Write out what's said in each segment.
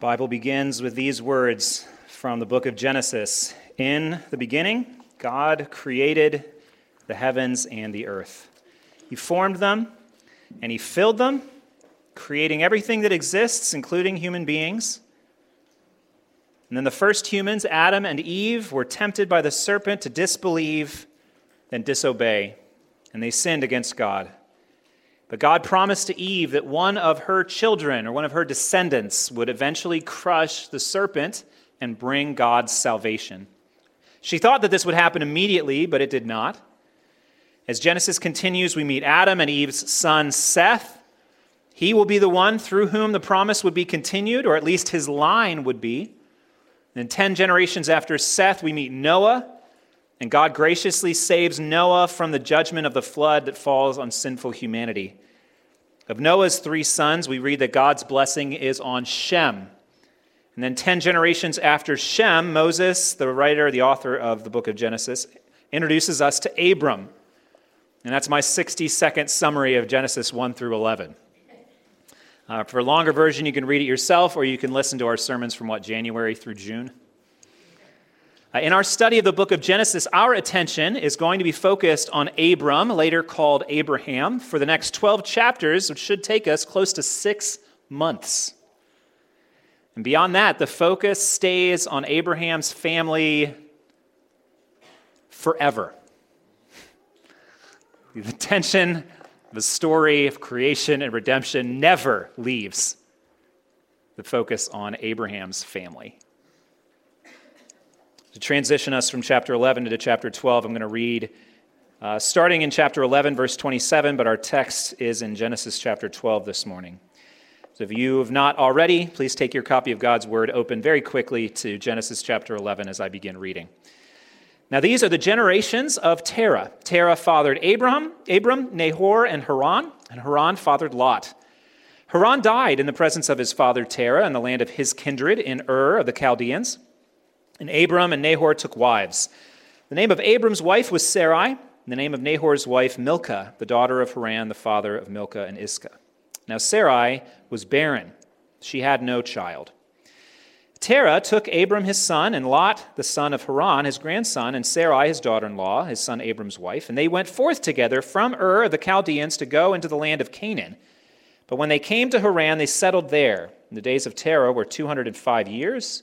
Bible begins with these words from the book of Genesis. In the beginning, God created the heavens and the earth. He formed them and he filled them, creating everything that exists, including human beings. And then the first humans, Adam and Eve, were tempted by the serpent to disbelieve and disobey, and they sinned against God. But God promised to Eve that one of her children or one of her descendants would eventually crush the serpent and bring God's salvation. She thought that this would happen immediately, but it did not. As Genesis continues, we meet Adam and Eve's son Seth. He will be the one through whom the promise would be continued, or at least his line would be. And 10 generations after Seth, we meet Noah. And God graciously saves Noah from the judgment of the flood that falls on sinful humanity. Of Noah's three sons, we read that God's blessing is on Shem. And then 10 generations after Shem, Moses, the writer, the author of the book of Genesis, introduces us to Abram. And that's my 60 second summary of Genesis 1 through 11. Uh, for a longer version, you can read it yourself, or you can listen to our sermons from what, January through June? Uh, in our study of the book of Genesis, our attention is going to be focused on Abram, later called Abraham, for the next 12 chapters, which should take us close to six months. And beyond that, the focus stays on Abraham's family forever. The tension, the story of creation and redemption never leaves the focus on Abraham's family. To transition us from chapter 11 to chapter 12, I'm going to read uh, starting in chapter 11, verse 27, but our text is in Genesis chapter 12 this morning. So if you have not already, please take your copy of God's Word open very quickly to Genesis chapter 11 as I begin reading. Now, these are the generations of Terah. Terah fathered Abram, Abram, Nahor, and Haran, and Haran fathered Lot. Haran died in the presence of his father Terah in the land of his kindred in Ur of the Chaldeans. And Abram and Nahor took wives. The name of Abram's wife was Sarai, and the name of Nahor's wife Milcah, the daughter of Haran, the father of Milcah and Iscah. Now Sarai was barren, she had no child. Terah took Abram his son, and Lot, the son of Haran, his grandson, and Sarai, his daughter in law, his son Abram's wife, and they went forth together from Ur of the Chaldeans to go into the land of Canaan. But when they came to Haran, they settled there. And the days of Terah were 205 years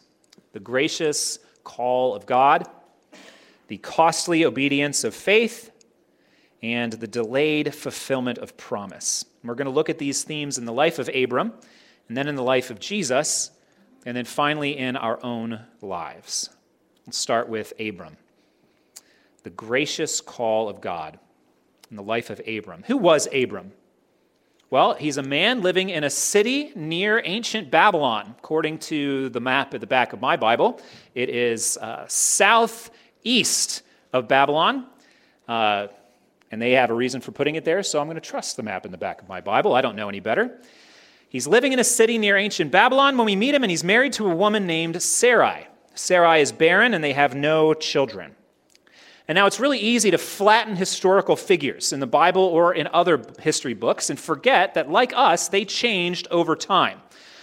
the gracious call of God, the costly obedience of faith, and the delayed fulfillment of promise. And we're going to look at these themes in the life of Abram, and then in the life of Jesus, and then finally in our own lives. Let's start with Abram. The gracious call of God in the life of Abram. Who was Abram? Well, he's a man living in a city near ancient Babylon. According to the map at the back of my Bible, it is uh, southeast of Babylon. Uh, and they have a reason for putting it there, so I'm going to trust the map in the back of my Bible. I don't know any better. He's living in a city near ancient Babylon when we meet him, and he's married to a woman named Sarai. Sarai is barren, and they have no children. And now it's really easy to flatten historical figures in the Bible or in other history books and forget that, like us, they changed over time.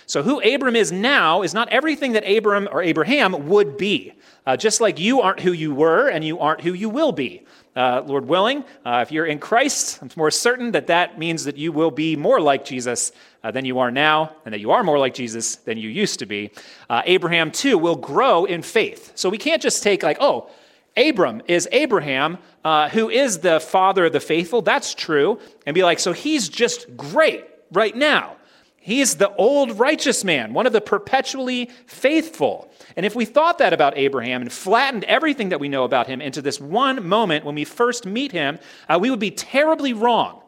So, who Abram is now is not everything that Abram or Abraham would be. Uh, just like you aren't who you were and you aren't who you will be. Uh, Lord willing, uh, if you're in Christ, I'm more certain that that means that you will be more like Jesus uh, than you are now, and that you are more like Jesus than you used to be. Uh, Abraham, too, will grow in faith. So we can't just take, like, oh, Abram is Abraham, uh, who is the father of the faithful. That's true. And be like, so he's just great right now. He's the old righteous man, one of the perpetually faithful. And if we thought that about Abraham and flattened everything that we know about him into this one moment when we first meet him, uh, we would be terribly wrong.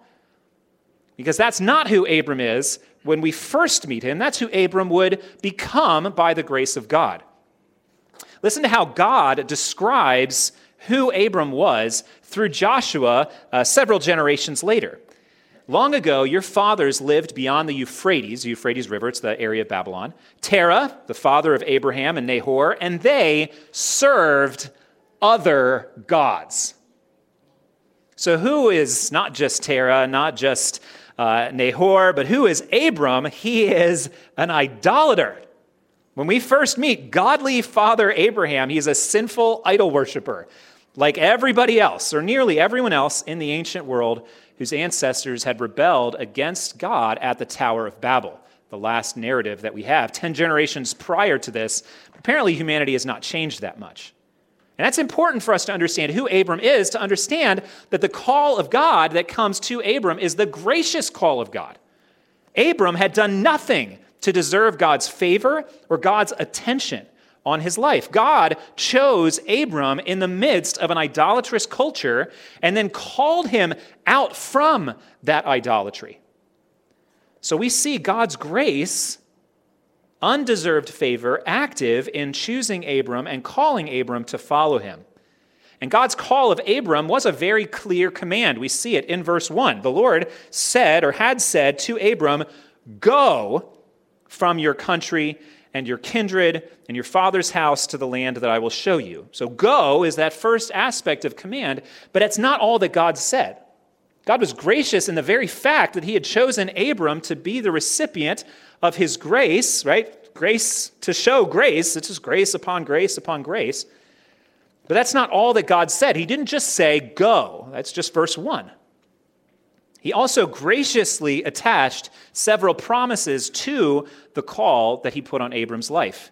Because that's not who Abram is when we first meet him. That's who Abram would become by the grace of God. Listen to how God describes who Abram was through Joshua uh, several generations later. Long ago, your fathers lived beyond the Euphrates, the Euphrates River, it's the area of Babylon. Terah, the father of Abraham and Nahor, and they served other gods. So, who is not just Terah, not just uh, Nahor, but who is Abram? He is an idolater. When we first meet godly father Abraham, he's a sinful idol worshiper, like everybody else, or nearly everyone else in the ancient world whose ancestors had rebelled against God at the Tower of Babel, the last narrative that we have. Ten generations prior to this, apparently humanity has not changed that much. And that's important for us to understand who Abram is, to understand that the call of God that comes to Abram is the gracious call of God. Abram had done nothing to deserve God's favor or God's attention on his life. God chose Abram in the midst of an idolatrous culture and then called him out from that idolatry. So we see God's grace, undeserved favor, active in choosing Abram and calling Abram to follow him. And God's call of Abram was a very clear command. We see it in verse 1. The Lord said or had said to Abram, Go from your country and your kindred and your father's house to the land that I will show you. So, go is that first aspect of command, but it's not all that God said. God was gracious in the very fact that he had chosen Abram to be the recipient of his grace, right? Grace to show grace. It's just grace upon grace upon grace. But that's not all that God said. He didn't just say, go. That's just verse 1. He also graciously attached several promises to the call that he put on Abram's life.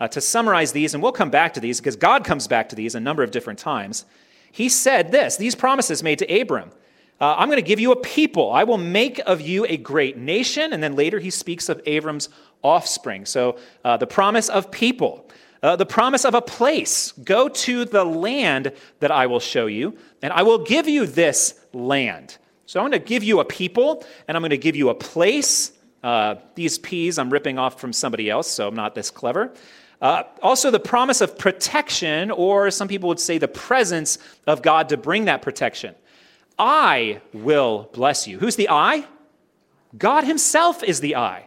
Uh, to summarize these, and we'll come back to these because God comes back to these a number of different times. He said this these promises made to Abram uh, I'm going to give you a people. I will make of you a great nation. And then later he speaks of Abram's offspring. So uh, the promise of people, uh, the promise of a place. Go to the land that I will show you, and I will give you this land. So I'm going to give you a people, and I'm going to give you a place. Uh, these P's I'm ripping off from somebody else, so I'm not this clever. Uh, also, the promise of protection, or some people would say the presence of God to bring that protection. I will bless you. Who's the I? God Himself is the I.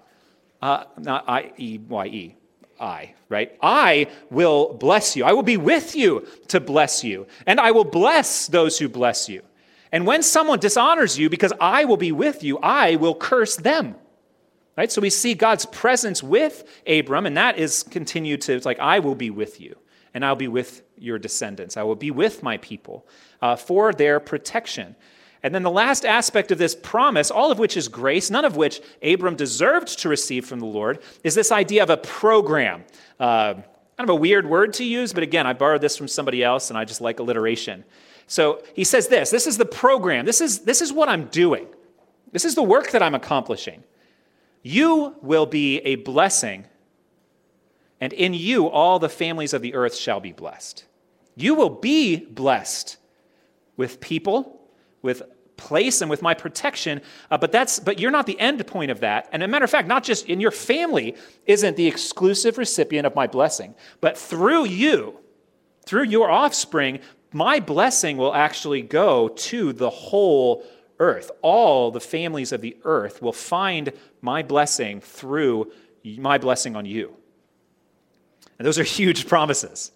Uh, not I E Y E. I, right? I will bless you. I will be with you to bless you. And I will bless those who bless you. And when someone dishonors you, because I will be with you, I will curse them. Right? So we see God's presence with Abram, and that is continued to, it's like, I will be with you, and I'll be with your descendants. I will be with my people uh, for their protection. And then the last aspect of this promise, all of which is grace, none of which Abram deserved to receive from the Lord, is this idea of a program. Uh, kind of a weird word to use, but again, I borrowed this from somebody else, and I just like alliteration. So he says this this is the program, this is, this is what I'm doing, this is the work that I'm accomplishing. You will be a blessing, and in you all the families of the earth shall be blessed. You will be blessed with people, with place and with my protection uh, but that's but you're not the end point of that and a matter of fact not just in your family isn't the exclusive recipient of my blessing but through you through your offspring my blessing will actually go to the whole earth, all the families of the earth will find my blessing through my blessing on you. And those are huge promises.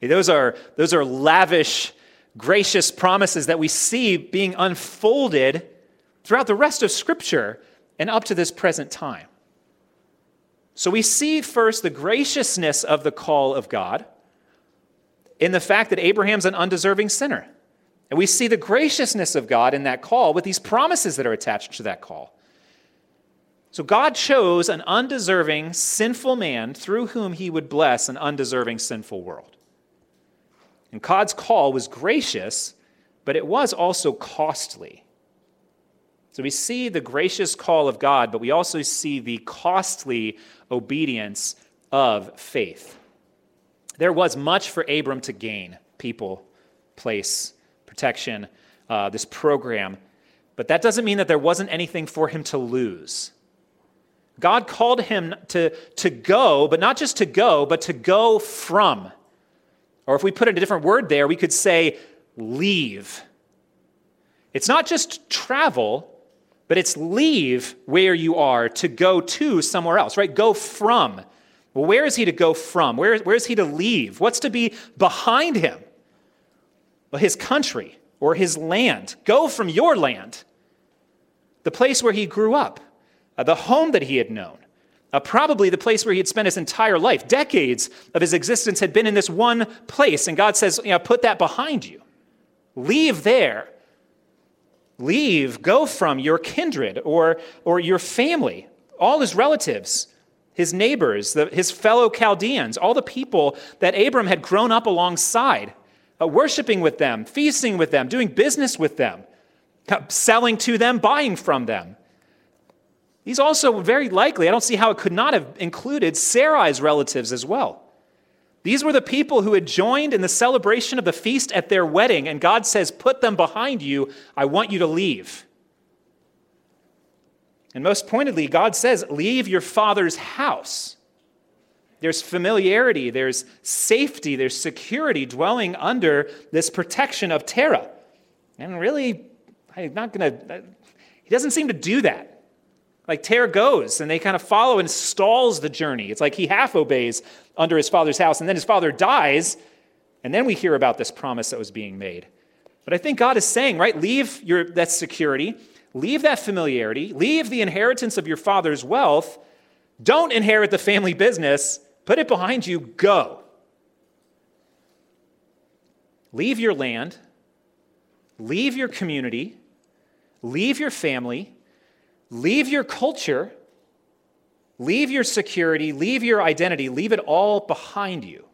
Those are, those are lavish, gracious promises that we see being unfolded throughout the rest of Scripture and up to this present time. So we see first the graciousness of the call of God in the fact that Abraham's an undeserving sinner. And we see the graciousness of God in that call with these promises that are attached to that call. So God chose an undeserving, sinful man through whom he would bless an undeserving, sinful world. And God's call was gracious, but it was also costly. So we see the gracious call of God, but we also see the costly obedience of faith. There was much for Abram to gain people, place, protection, uh, this program. But that doesn't mean that there wasn't anything for him to lose. God called him to, to go, but not just to go, but to go from. Or if we put in a different word there, we could say leave. It's not just travel, but it's leave where you are to go to somewhere else, right? Go from. Well, where is he to go from? Where, where is he to leave? What's to be behind him? Well, his country or his land. Go from your land, the place where he grew up, uh, the home that he had known, uh, probably the place where he had spent his entire life. Decades of his existence had been in this one place, and God says, you know, put that behind you. Leave there. Leave, go from your kindred or, or your family, all his relatives his neighbors, the, his fellow Chaldeans, all the people that Abram had grown up alongside, uh, worshiping with them, feasting with them, doing business with them, uh, selling to them, buying from them. These also very likely, I don't see how it could not have included Sarai's relatives as well. These were the people who had joined in the celebration of the feast at their wedding, and God says, Put them behind you. I want you to leave. And most pointedly, God says, Leave your father's house. There's familiarity, there's safety, there's security dwelling under this protection of Terah. And really, I'm not going to, he doesn't seem to do that. Like Terah goes and they kind of follow and stalls the journey. It's like he half obeys under his father's house, and then his father dies, and then we hear about this promise that was being made. But I think God is saying, right, leave your that security, Leave that familiarity, leave the inheritance of your father's wealth. Don't inherit the family business, put it behind you, go. Leave your land, leave your community, leave your family, leave your culture, leave your security, leave your identity, leave it all behind you.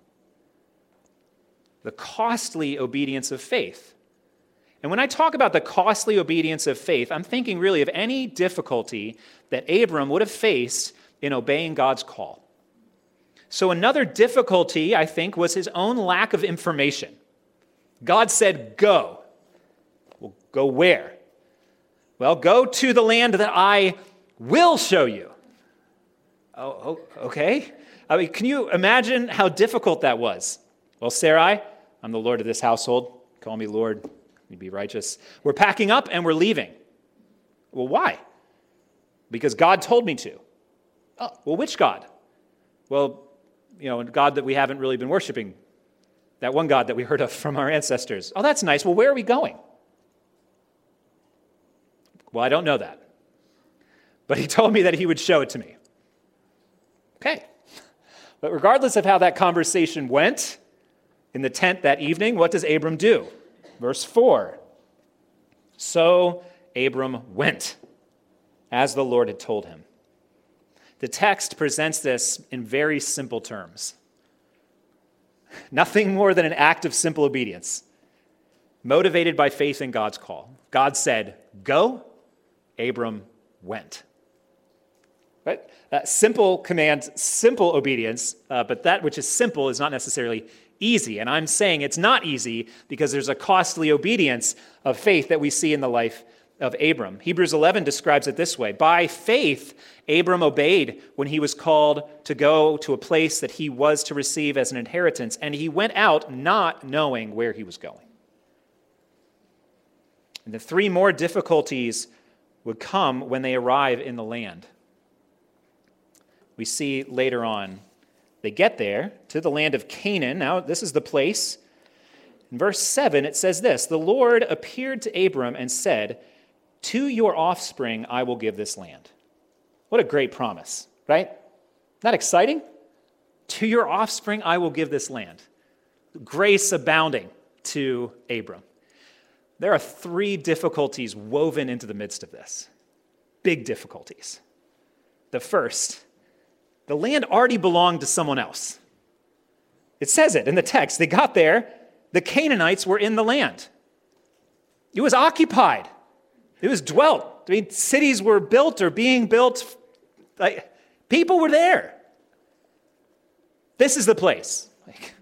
The costly obedience of faith. And when I talk about the costly obedience of faith, I'm thinking really of any difficulty that Abram would have faced in obeying God's call. So, another difficulty, I think, was his own lack of information. God said, Go. Well, go where? Well, go to the land that I will show you. Oh, oh okay. I mean, can you imagine how difficult that was? Well, Sarai, I'm the Lord of this household. Call me Lord. You'd be righteous. We're packing up and we're leaving. Well, why? Because God told me to. Oh, well, which God? Well, you know, God that we haven't really been worshiping. That one God that we heard of from our ancestors. Oh, that's nice. Well, where are we going? Well, I don't know that. But he told me that he would show it to me. Okay. But regardless of how that conversation went in the tent that evening, what does Abram do? Verse 4 So Abram went, as the Lord had told him. The text presents this in very simple terms nothing more than an act of simple obedience, motivated by faith in God's call. God said, Go, Abram went. Right? Uh, simple command, simple obedience, uh, but that which is simple is not necessarily easy. And I'm saying it's not easy because there's a costly obedience of faith that we see in the life of Abram. Hebrews 11 describes it this way By faith, Abram obeyed when he was called to go to a place that he was to receive as an inheritance, and he went out not knowing where he was going. And the three more difficulties would come when they arrive in the land. We see later on, they get there to the land of Canaan. Now, this is the place. In verse 7, it says this The Lord appeared to Abram and said, To your offspring I will give this land. What a great promise, right? Not exciting? To your offspring I will give this land. Grace abounding to Abram. There are three difficulties woven into the midst of this. Big difficulties. The first, the land already belonged to someone else. It says it in the text. They got there, the Canaanites were in the land. It was occupied, it was dwelt. I mean, cities were built or being built. Like, people were there. This is the place. Like,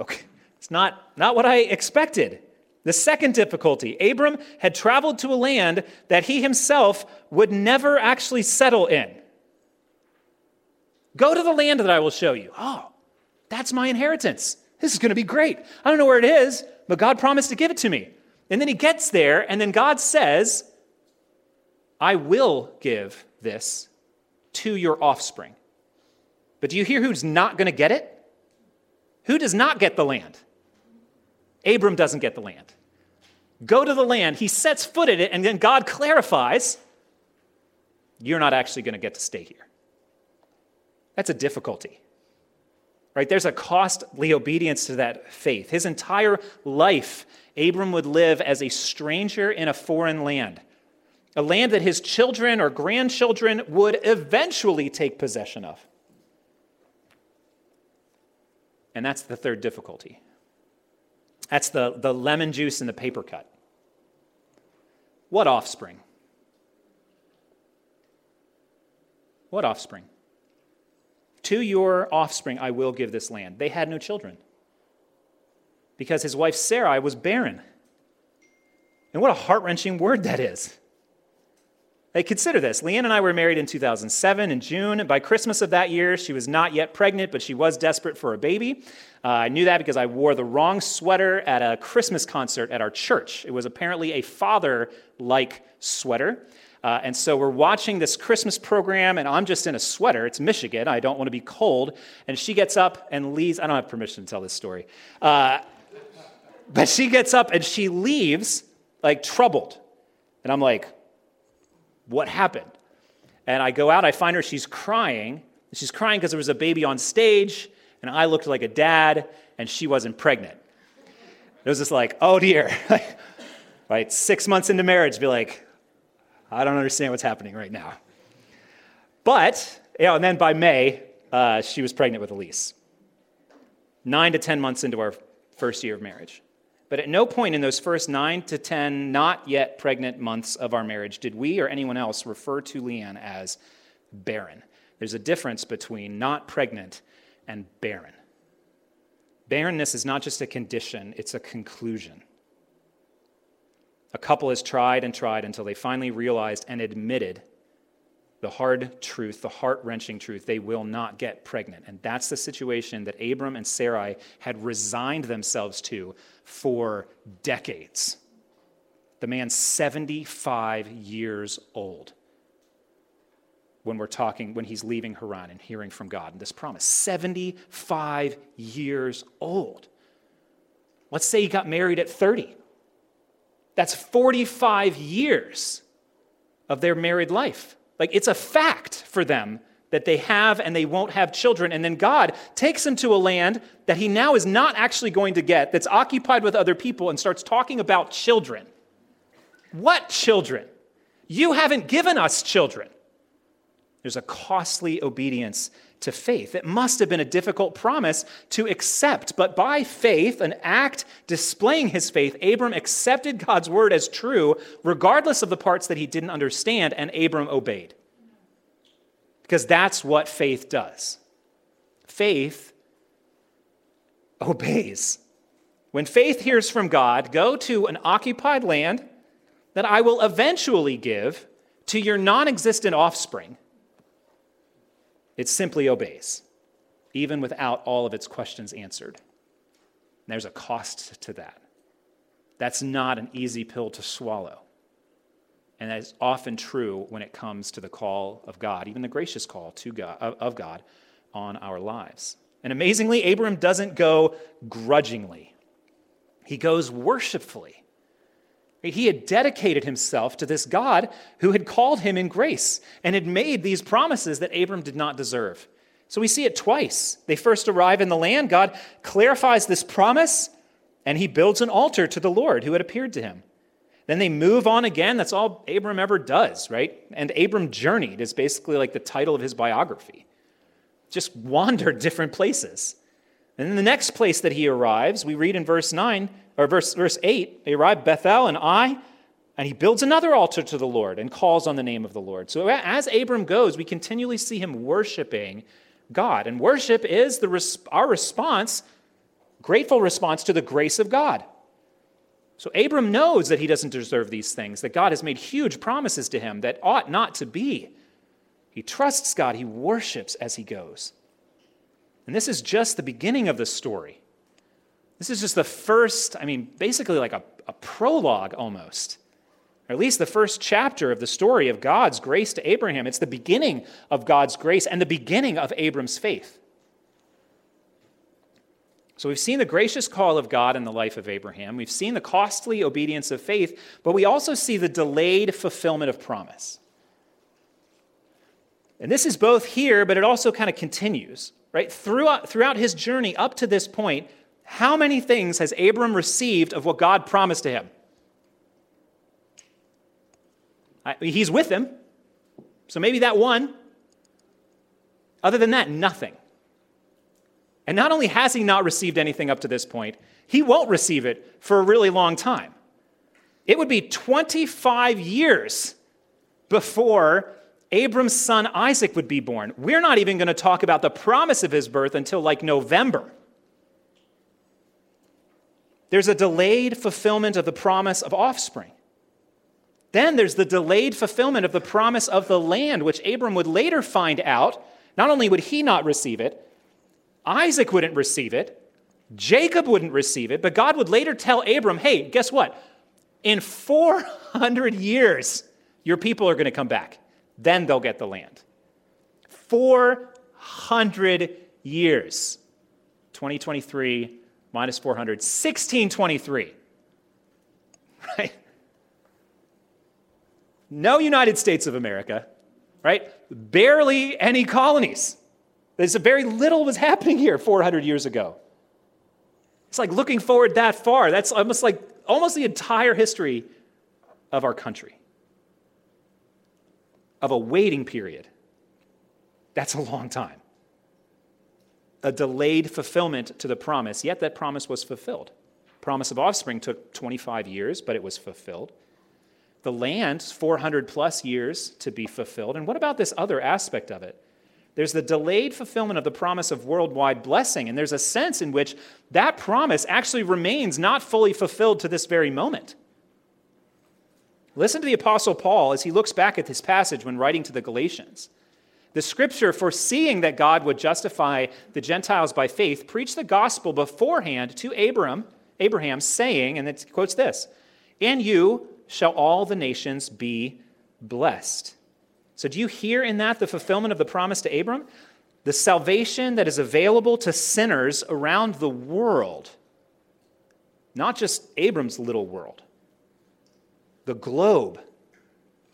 okay, it's not, not what I expected. The second difficulty Abram had traveled to a land that he himself would never actually settle in. Go to the land that I will show you. Oh, that's my inheritance. This is going to be great. I don't know where it is, but God promised to give it to me. And then he gets there, and then God says, I will give this to your offspring. But do you hear who's not going to get it? Who does not get the land? Abram doesn't get the land. Go to the land. He sets foot in it, and then God clarifies you're not actually going to get to stay here. That's a difficulty. Right? There's a costly obedience to that faith. His entire life, Abram would live as a stranger in a foreign land, a land that his children or grandchildren would eventually take possession of. And that's the third difficulty. That's the, the lemon juice in the paper cut. What offspring? What offspring? To your offspring I will give this land. They had no children because his wife Sarai was barren. And what a heart wrenching word that is. Hey, consider this. Leanne and I were married in 2007 in June. And By Christmas of that year, she was not yet pregnant, but she was desperate for a baby. Uh, I knew that because I wore the wrong sweater at a Christmas concert at our church. It was apparently a father like sweater. Uh, and so we're watching this Christmas program, and I'm just in a sweater. It's Michigan. I don't want to be cold. And she gets up and leaves. I don't have permission to tell this story. Uh, but she gets up and she leaves, like troubled. And I'm like, what happened? And I go out, I find her, she's crying. She's crying because there was a baby on stage, and I looked like a dad, and she wasn't pregnant. It was just like, oh dear. right? Six months into marriage, be like, I don't understand what's happening right now. But, you know, and then by May, uh, she was pregnant with Elise. Nine to 10 months into our first year of marriage. But at no point in those first nine to 10 not yet pregnant months of our marriage did we or anyone else refer to Leanne as barren. There's a difference between not pregnant and barren. Barrenness is not just a condition, it's a conclusion. A couple has tried and tried until they finally realized and admitted the hard truth, the heart wrenching truth, they will not get pregnant. And that's the situation that Abram and Sarai had resigned themselves to for decades. The man's 75 years old when we're talking, when he's leaving Haran and hearing from God and this promise. 75 years old. Let's say he got married at 30. That's 45 years of their married life. Like it's a fact for them that they have and they won't have children. And then God takes them to a land that he now is not actually going to get, that's occupied with other people, and starts talking about children. What children? You haven't given us children. There's a costly obedience to faith. It must have been a difficult promise to accept, but by faith, an act displaying his faith, Abram accepted God's word as true, regardless of the parts that he didn't understand, and Abram obeyed. Because that's what faith does. Faith obeys. When faith hears from God, go to an occupied land that I will eventually give to your non existent offspring it simply obeys, even without all of its questions answered. And there's a cost to that. That's not an easy pill to swallow. And that is often true when it comes to the call of God, even the gracious call to God, of God on our lives. And amazingly, Abram doesn't go grudgingly, he goes worshipfully. He had dedicated himself to this God who had called him in grace and had made these promises that Abram did not deserve. So we see it twice. They first arrive in the land, God clarifies this promise, and he builds an altar to the Lord who had appeared to him. Then they move on again. That's all Abram ever does, right? And Abram journeyed is basically like the title of his biography. Just wandered different places. And in the next place that he arrives, we read in verse 9, or verse, verse 8, they arrive Bethel and Ai, and he builds another altar to the Lord and calls on the name of the Lord. So as Abram goes, we continually see him worshiping God. And worship is the, our response, grateful response to the grace of God. So Abram knows that he doesn't deserve these things, that God has made huge promises to him that ought not to be. He trusts God, he worships as he goes. And this is just the beginning of the story. This is just the first, I mean, basically like a, a prologue almost. Or at least the first chapter of the story of God's grace to Abraham. It's the beginning of God's grace and the beginning of Abram's faith. So we've seen the gracious call of God in the life of Abraham. We've seen the costly obedience of faith, but we also see the delayed fulfillment of promise. And this is both here, but it also kind of continues, right? Throughout, throughout his journey up to this point, how many things has Abram received of what God promised to him? I, he's with him, so maybe that one. Other than that, nothing. And not only has he not received anything up to this point, he won't receive it for a really long time. It would be 25 years before Abram's son Isaac would be born. We're not even going to talk about the promise of his birth until like November. There's a delayed fulfillment of the promise of offspring. Then there's the delayed fulfillment of the promise of the land, which Abram would later find out. Not only would he not receive it, Isaac wouldn't receive it, Jacob wouldn't receive it, but God would later tell Abram, hey, guess what? In 400 years, your people are going to come back. Then they'll get the land. 400 years. 2023 minus 400, 1623. Right? No United States of America, right? Barely any colonies. There's very little was happening here 400 years ago. It's like looking forward that far. That's almost like almost the entire history of our country, of a waiting period. That's a long time. A delayed fulfillment to the promise, yet that promise was fulfilled. Promise of offspring took 25 years, but it was fulfilled. The land, 400 plus years to be fulfilled. And what about this other aspect of it? There's the delayed fulfillment of the promise of worldwide blessing, and there's a sense in which that promise actually remains not fully fulfilled to this very moment. Listen to the Apostle Paul as he looks back at this passage when writing to the Galatians. The scripture, foreseeing that God would justify the Gentiles by faith, preached the gospel beforehand to Abram, Abraham, saying, and it quotes this, In you shall all the nations be blessed. So, do you hear in that the fulfillment of the promise to Abram? The salvation that is available to sinners around the world, not just Abram's little world, the globe,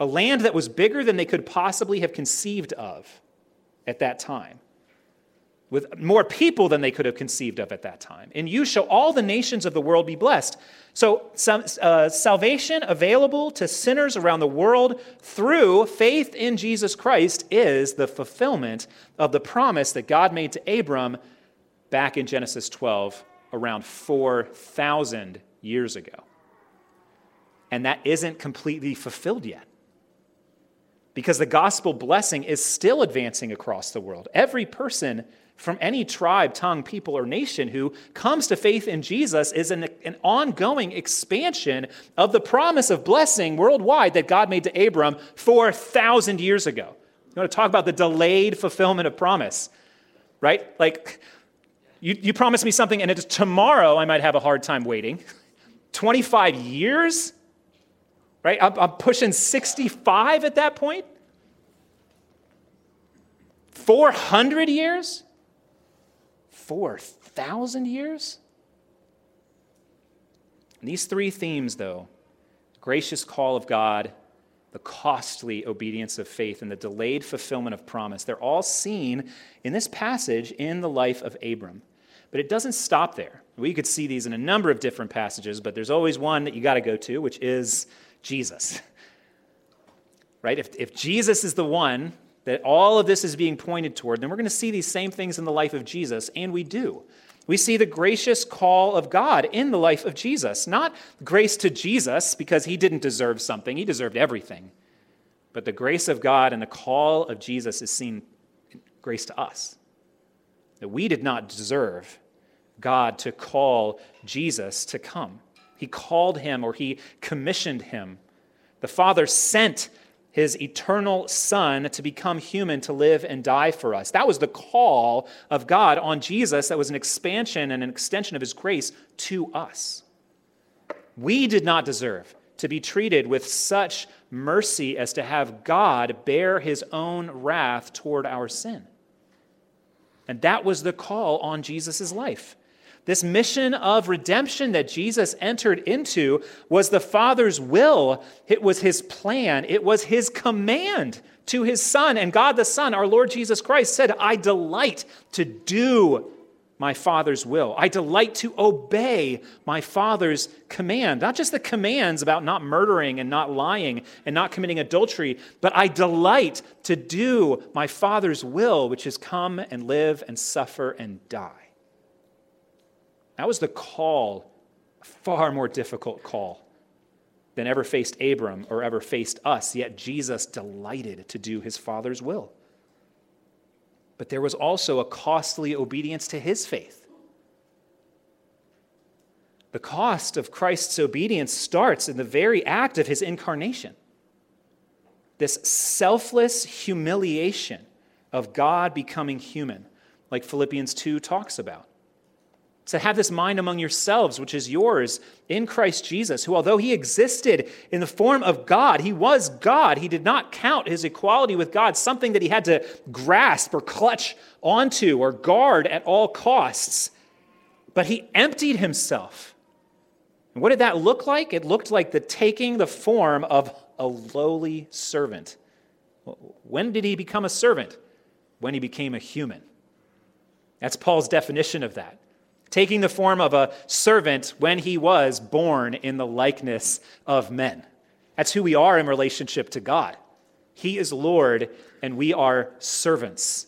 a land that was bigger than they could possibly have conceived of at that time with more people than they could have conceived of at that time. In you shall all the nations of the world be blessed. So, some, uh, salvation available to sinners around the world through faith in Jesus Christ is the fulfillment of the promise that God made to Abram back in Genesis 12, around 4,000 years ago. And that isn't completely fulfilled yet because the gospel blessing is still advancing across the world. Every person from any tribe, tongue, people, or nation who comes to faith in Jesus is an, an ongoing expansion of the promise of blessing worldwide that God made to Abram 4,000 years ago. You want to talk about the delayed fulfillment of promise, right? Like, you, you promise me something, and it's tomorrow I might have a hard time waiting. 25 years? Right? I'm, I'm pushing 65 at that point. 400 years? 4,000 years? These three themes, though gracious call of God, the costly obedience of faith, and the delayed fulfillment of promise they're all seen in this passage in the life of Abram. But it doesn't stop there. We could see these in a number of different passages, but there's always one that you got to go to, which is Jesus. Right? If, if Jesus is the one that all of this is being pointed toward, then we're going to see these same things in the life of Jesus, and we do. We see the gracious call of God in the life of Jesus. Not grace to Jesus because he didn't deserve something, he deserved everything. But the grace of God and the call of Jesus is seen grace to us. That we did not deserve God to call Jesus to come. He called him or he commissioned him. The Father sent his eternal Son to become human, to live and die for us. That was the call of God on Jesus. That was an expansion and an extension of his grace to us. We did not deserve to be treated with such mercy as to have God bear his own wrath toward our sin. And that was the call on Jesus' life. This mission of redemption that Jesus entered into was the Father's will. It was his plan. It was his command to his Son. And God the Son, our Lord Jesus Christ, said, I delight to do my Father's will. I delight to obey my Father's command. Not just the commands about not murdering and not lying and not committing adultery, but I delight to do my Father's will, which is come and live and suffer and die. That was the call, a far more difficult call than ever faced Abram or ever faced us, yet Jesus delighted to do his Father's will. But there was also a costly obedience to his faith. The cost of Christ's obedience starts in the very act of his incarnation. This selfless humiliation of God becoming human, like Philippians 2 talks about. To have this mind among yourselves, which is yours in Christ Jesus, who, although he existed in the form of God, he was God. He did not count his equality with God something that he had to grasp or clutch onto or guard at all costs. But he emptied himself. And what did that look like? It looked like the taking the form of a lowly servant. When did he become a servant? When he became a human. That's Paul's definition of that taking the form of a servant when he was born in the likeness of men. That's who we are in relationship to God. He is Lord, and we are servants.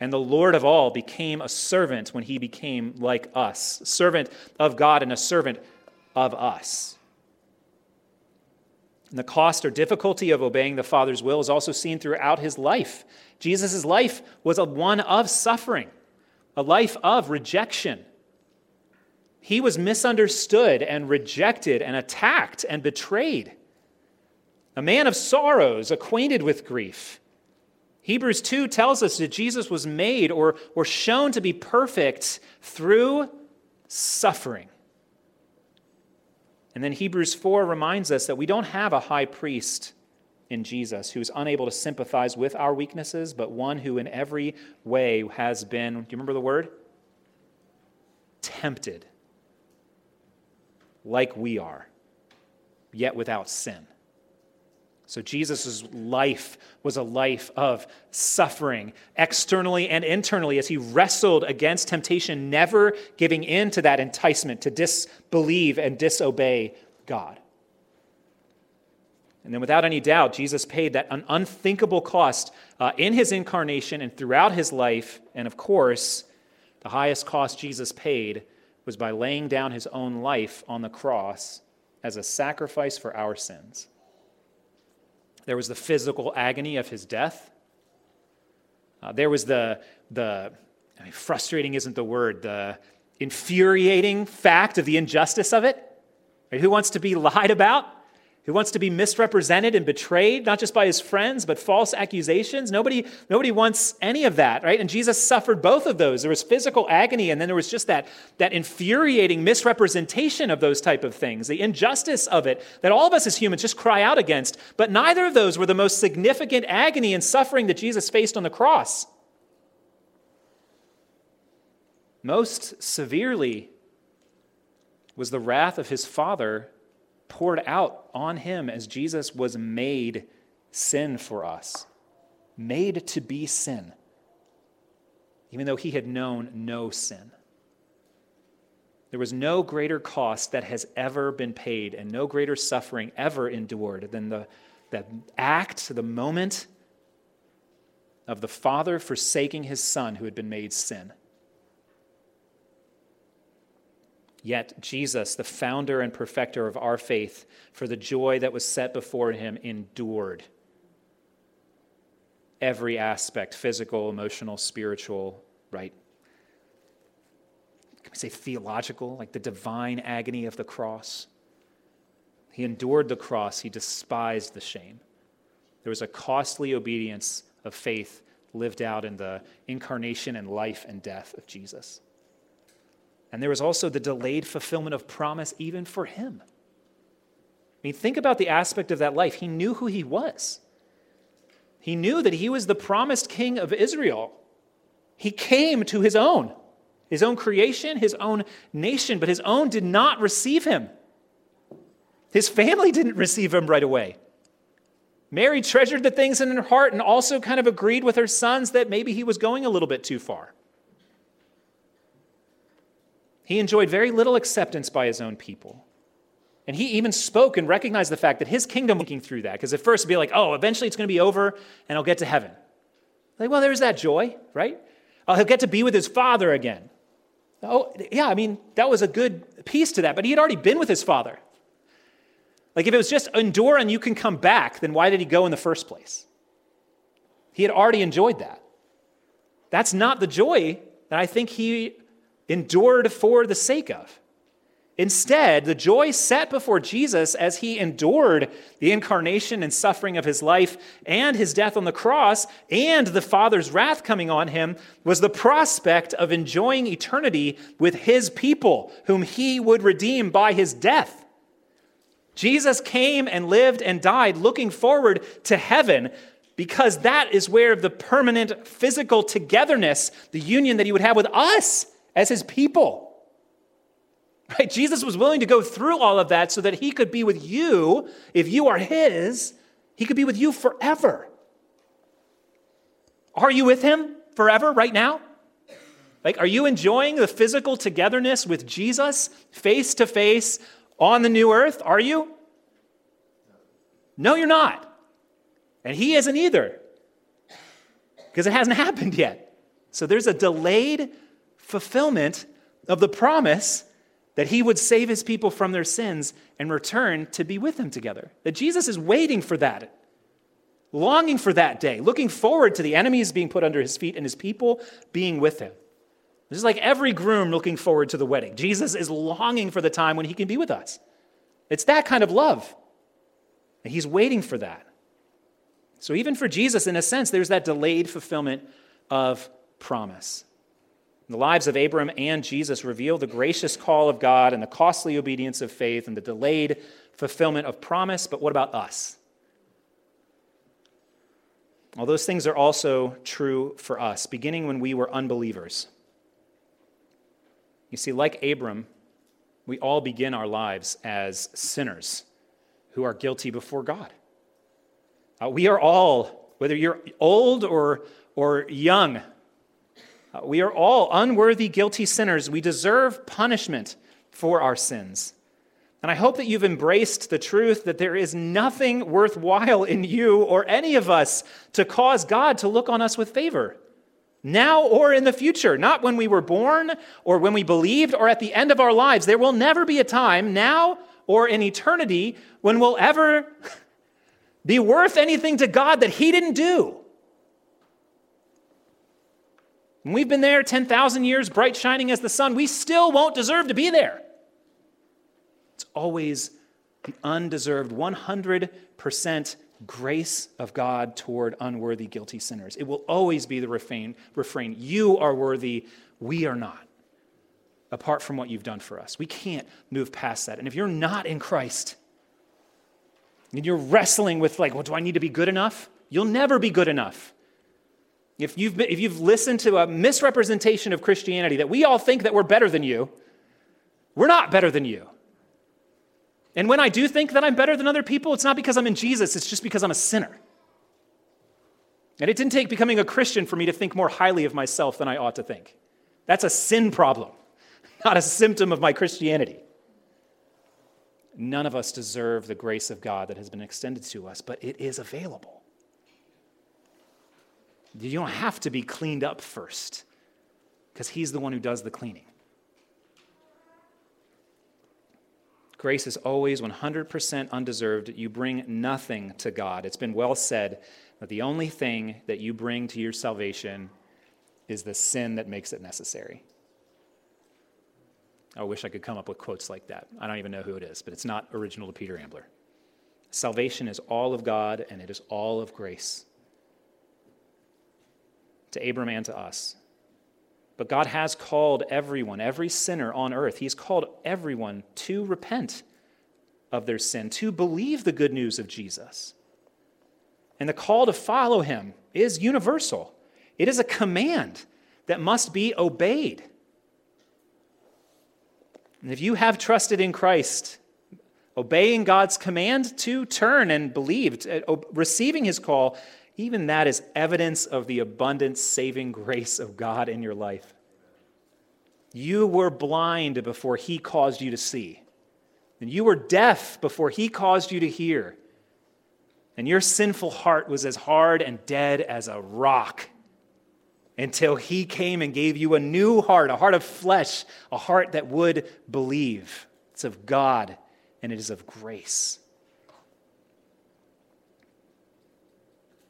And the Lord of all became a servant when he became like us, servant of God and a servant of us. And the cost or difficulty of obeying the Father's will is also seen throughout his life. Jesus' life was a one of suffering a life of rejection. He was misunderstood and rejected and attacked and betrayed. A man of sorrows, acquainted with grief. Hebrews 2 tells us that Jesus was made or, or shown to be perfect through suffering. And then Hebrews 4 reminds us that we don't have a high priest in Jesus, who is unable to sympathize with our weaknesses, but one who in every way has been, do you remember the word? Tempted, like we are, yet without sin. So Jesus' life was a life of suffering, externally and internally, as he wrestled against temptation, never giving in to that enticement to disbelieve and disobey God. And then, without any doubt, Jesus paid that an unthinkable cost uh, in his incarnation and throughout his life. And of course, the highest cost Jesus paid was by laying down his own life on the cross as a sacrifice for our sins. There was the physical agony of his death. Uh, there was the, the I mean, frustrating isn't the word, the infuriating fact of the injustice of it. Right? Who wants to be lied about? Who wants to be misrepresented and betrayed, not just by his friends, but false accusations. Nobody, nobody wants any of that, right? And Jesus suffered both of those. There was physical agony, and then there was just that, that infuriating misrepresentation of those type of things, the injustice of it that all of us as humans just cry out against. But neither of those were the most significant agony and suffering that Jesus faced on the cross. Most severely was the wrath of his Father poured out on him as Jesus was made sin for us, made to be sin, even though he had known no sin. There was no greater cost that has ever been paid and no greater suffering ever endured than the, the act, the moment of the Father forsaking his Son who had been made sin. Yet Jesus, the founder and perfecter of our faith, for the joy that was set before him, endured every aspect physical, emotional, spiritual, right? Can we say theological, like the divine agony of the cross? He endured the cross, he despised the shame. There was a costly obedience of faith lived out in the incarnation and life and death of Jesus. And there was also the delayed fulfillment of promise even for him. I mean, think about the aspect of that life. He knew who he was, he knew that he was the promised king of Israel. He came to his own, his own creation, his own nation, but his own did not receive him. His family didn't receive him right away. Mary treasured the things in her heart and also kind of agreed with her sons that maybe he was going a little bit too far. He enjoyed very little acceptance by his own people. And he even spoke and recognized the fact that his kingdom looking through that. Because at first it'd be like, oh, eventually it's going to be over and I'll get to heaven. Like, well, there's that joy, right? Oh, he'll get to be with his father again. Oh, yeah, I mean, that was a good piece to that, but he had already been with his father. Like, if it was just endure and you can come back, then why did he go in the first place? He had already enjoyed that. That's not the joy that I think he endured for the sake of. Instead, the joy set before Jesus as he endured the incarnation and suffering of his life and his death on the cross and the Father's wrath coming on him was the prospect of enjoying eternity with his people, whom he would redeem by his death. Jesus came and lived and died looking forward to heaven because that is where the permanent physical togetherness, the union that he would have with us, as his people. Right? Jesus was willing to go through all of that so that he could be with you. If you are his, he could be with you forever. Are you with him forever right now? Like, are you enjoying the physical togetherness with Jesus face to face on the new earth? Are you? No, you're not. And he isn't either because it hasn't happened yet. So there's a delayed fulfillment of the promise that he would save his people from their sins and return to be with them together. That Jesus is waiting for that, longing for that day, looking forward to the enemies being put under his feet and his people being with him. This is like every groom looking forward to the wedding. Jesus is longing for the time when he can be with us. It's that kind of love. And he's waiting for that. So, even for Jesus, in a sense, there's that delayed fulfillment of promise. The lives of Abram and Jesus reveal the gracious call of God and the costly obedience of faith and the delayed fulfillment of promise. But what about us? All those things are also true for us, beginning when we were unbelievers. You see, like Abram, we all begin our lives as sinners who are guilty before God. Uh, we are all, whether you're old or, or young, Uh, we are all unworthy, guilty sinners. We deserve punishment for our sins. And I hope that you've embraced the truth that there is nothing worthwhile in you or any of us to cause God to look on us with favor. Now or in the future, not when we were born or when we believed or at the end of our lives. There will never be a time, now or in eternity, when we'll ever be worth anything to God that He didn't do. When we've been there 10,000 years, bright shining as the sun, we still won't deserve to be there. It's always The undeserved 100% grace of God toward unworthy, guilty sinners. It will always be the refrain, refrain You are worthy, we are not, apart from what you've done for us. We can't move past that. And if you're not in Christ, and you're wrestling with, like, well, do I need to be good enough? You'll never be good enough. If you've, been, if you've listened to a misrepresentation of Christianity that we all think that we're better than you, we're not better than you. And when I do think that I'm better than other people, it's not because I'm in Jesus, it's just because I'm a sinner. And it didn't take becoming a Christian for me to think more highly of myself than I ought to think. That's a sin problem, not a symptom of my Christianity. None of us deserve the grace of God that has been extended to us, but it is available. You don't have to be cleaned up first, because He's the one who does the cleaning. Grace is always 100% undeserved. You bring nothing to God. It's been well said that the only thing that you bring to your salvation is the sin that makes it necessary. I wish I could come up with quotes like that. I don't even know who it is, but it's not original to Peter Ambler. Salvation is all of God and it is all of grace to Abram and to us. But God has called everyone, every sinner on earth, He's called everyone to repent of their sin, to believe the good news of Jesus. And the call to follow Him is universal, it is a command that must be obeyed. And if you have trusted in Christ, obeying God's command to turn and believe, uh, receiving His call, even that is evidence of the abundant saving grace of God in your life. You were blind before He caused you to see, and you were deaf before He caused you to hear. And your sinful heart was as hard and dead as a rock until He came and gave you a new heart, a heart of flesh, a heart that would believe. It's of God and it is of grace.